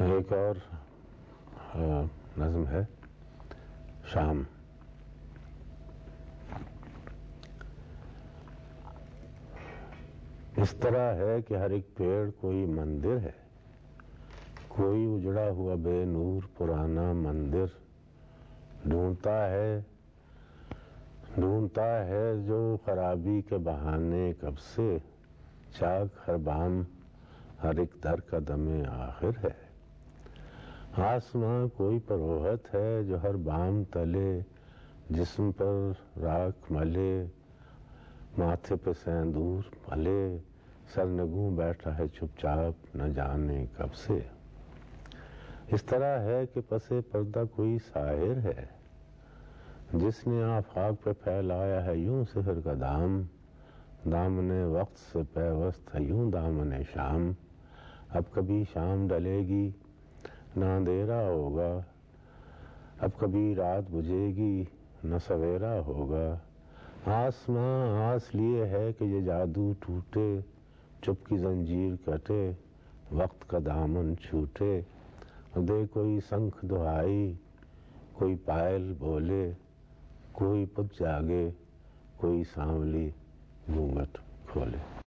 ایک اور نظم ہے، شام۔ اس طرح ہے کہ ہر ایک پیڑ کوئی مندر ہے، کوئی اجڑا ہوا بے نور پرانا مندر۔ ڈھونڈتا ہے ڈھونڈتا ہے جو خرابی کے بہانے کب سے، چاک ہر بام، ہر ایک در کا دم آخر ہے۔ آسماں کوئی پروہت ہے جو ہر بام تلے، جسم پر راکھ ملے، ماتھے پہ سیندور ملے سر نگوں بیٹھا ہے چپ چاپ، نہ جانے کب سے۔ اس طرح ہے کہ پسے پردہ کوئی ساحر ہے، جس نے آفاق پہ پھیلایا ہے یوں سحر کا دام، دامن وقت سے پیوست ہے یوں دامن شام۔ اب کبھی شام ڈلے گی نہ اندھیرا ہوگا۔ اب کبھی رات بجھے گی، نہ سویرا ہوگا۔ آسماں آس لیے ہے کہ یہ جادو ٹوٹے چپ کی زنجیر کٹے، وقت کا دامن چھوٹے۔ دے کوئی سنکھ دہائی، کوئی پائل بولے، کوئی پت جاگے، کوئی سانولی گھونگٹ کھولے۔